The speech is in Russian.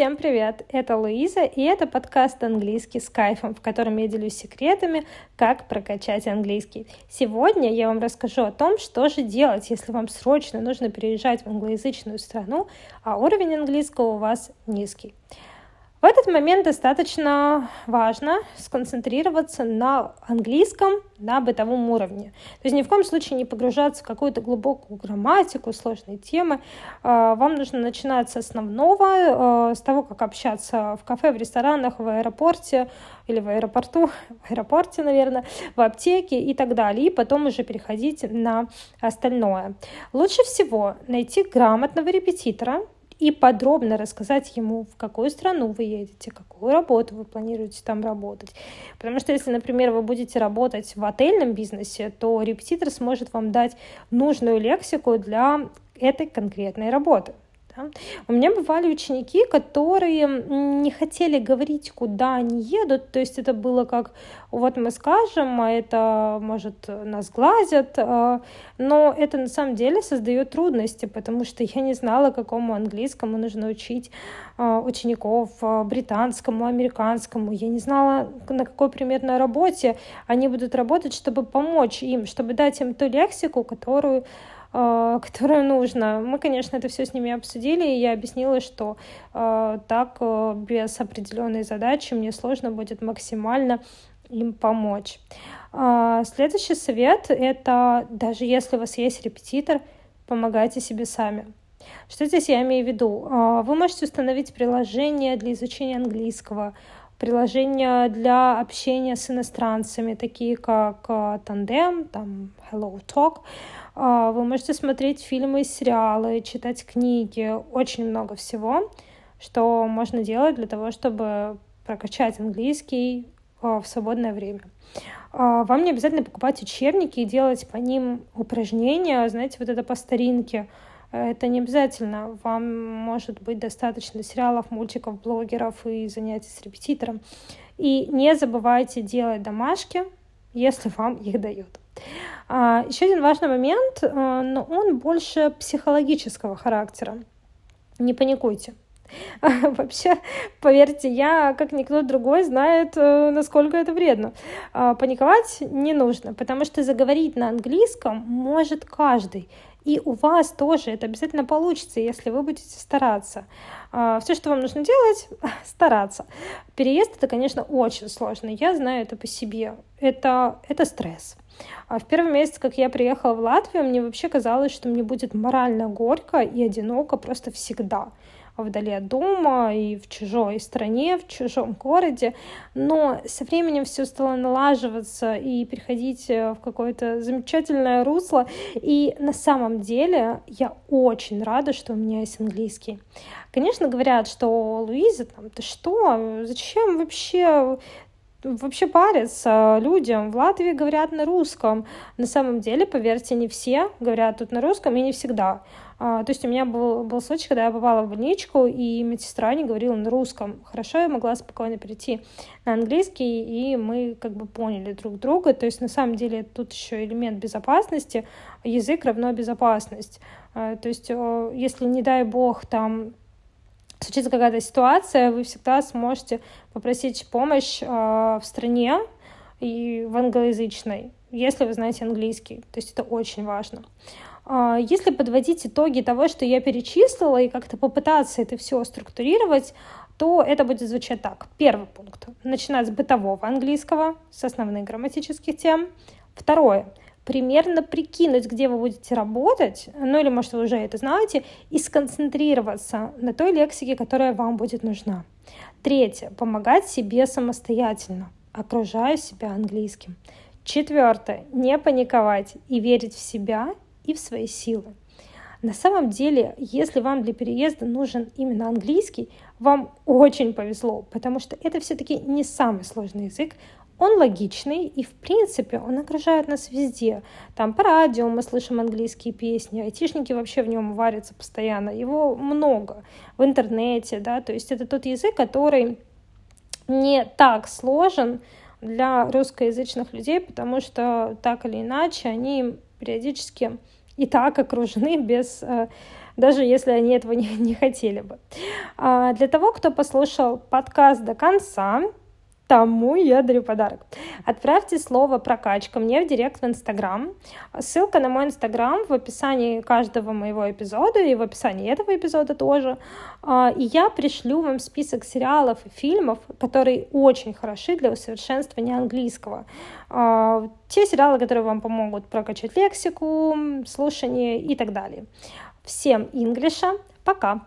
Всем привет! Это Луиза, и это подкаст «Английский с кайфом», в котором я делюсь секретами, как прокачать английский. Сегодня я вам расскажу о том, что же делать, если вам срочно нужно переезжать в англоязычную страну, а уровень английского у вас низкий. В этот момент достаточно важно сконцентрироваться на английском на бытовом уровне. То есть ни в коем случае не погружаться в какую-то глубокую грамматику, сложные темы. А, вам нужно начинать с основного, а, с того, как общаться в кафе, в ресторанах, в аэропорте или в аэропорту, в аэропорте, наверное, в аптеке и так далее. И потом уже переходить на остальное. Лучше всего найти грамотного репетитора, и подробно рассказать ему, в какую страну вы едете, какую работу вы планируете там работать. Потому что если, например, вы будете работать в отельном бизнесе, то репетитор сможет вам дать нужную лексику для этой конкретной работы. Да? У меня бывали ученики, которые не хотели говорить, куда они едут, то есть это было как, вот мы скажем, а это, может, нас глазят, а, но это на самом деле создает трудности, потому что я не знала, какому английскому нужно учить а, учеников, а, британскому, американскому, я не знала, на какой примерно работе они будут работать, чтобы помочь им, чтобы дать им ту лексику, которую которую нужно. Мы, конечно, это все с ними обсудили, и я объяснила, что э, так э, без определенной задачи мне сложно будет максимально им помочь. Следующий совет — это даже если у вас есть репетитор, помогайте себе сами. Что здесь я имею в виду? Вы можете установить приложение для изучения английского, приложения для общения с иностранцами, такие как Tandem, там Hello Talk, а, вы можете смотреть фильмы, сериалы, читать книги, очень много всего, что можно делать для того, чтобы прокачать английский а, в свободное время. Вам не обязательно покупать учебники и делать по ним упражнения, знаете, вот это по старинке. Это не обязательно. Вам может быть достаточно сериалов, мультиков, блогеров и занятий с репетитором. И не забывайте делать домашки, если вам их дают. А, еще один важный момент, а, но он больше психологического характера. Не паникуйте. Вообще, поверьте, я, как никто другой, знает, э, насколько это вредно. А, паниковать не нужно, потому что заговорить на английском может каждый. И у вас тоже это обязательно получится, если вы будете стараться. Все, что вам нужно делать, стараться. Переезд это, конечно, очень сложно. Я знаю это по себе. Это, это стресс. А в первый месяц, как я приехала в Латвию, мне вообще казалось, что мне будет морально горько и одиноко просто всегда вдали от дома и в чужой стране, в чужом городе. Но со временем все стало налаживаться и переходить э, в какое-то замечательное русло. И на самом деле я очень рада, что у меня есть английский. Конечно, говорят, что Луиза, там, ты что, зачем вообще вообще парятся людям. В Латвии говорят на русском. На самом деле, поверьте, не все говорят тут на русском и не всегда. А, то есть у меня был, был случай, когда я попала в больничку, и медсестра не говорила на русском. Хорошо, я могла спокойно перейти на английский, и мы как бы поняли друг друга. То есть на самом деле тут еще элемент безопасности. Язык равно безопасность. А, то есть если, не дай бог, там случится какая-то ситуация, вы всегда сможете попросить помощь э, в стране и в англоязычной, если вы знаете английский. То есть это очень важно. Э, если подводить итоги того, что я перечислила, и как-то попытаться это все структурировать, то это будет звучать так. Первый пункт. Начинать с бытового английского, с основных грамматических тем. Второе примерно прикинуть, где вы будете работать, ну или, может, вы уже это знаете, и сконцентрироваться на той лексике, которая вам будет нужна. Третье. Помогать себе самостоятельно, окружая себя английским. Четвертое. Не паниковать и верить в себя и в свои силы. На самом деле, если вам для переезда нужен именно английский, вам очень повезло, потому что это все-таки не самый сложный язык, он логичный, и, в принципе, он окружает нас везде. Там по радио мы слышим английские песни, айтишники вообще в нем варятся постоянно. Его много в интернете, да, то есть это тот язык, который не так сложен для русскоязычных людей, потому что так или иначе они периодически и так окружены без, э, даже если они этого не, не хотели бы. А, для того, кто послушал подкаст до конца, тому я дарю подарок. Отправьте слово «прокачка» мне в директ в Инстаграм. Ссылка на мой Инстаграм в описании каждого моего эпизода и в описании этого эпизода тоже. А, и я пришлю вам список сериалов и фильмов, которые очень хороши для усовершенствования английского. А, те сериалы, которые вам помогут прокачать лексику, слушание и так далее. Всем инглиша. Пока!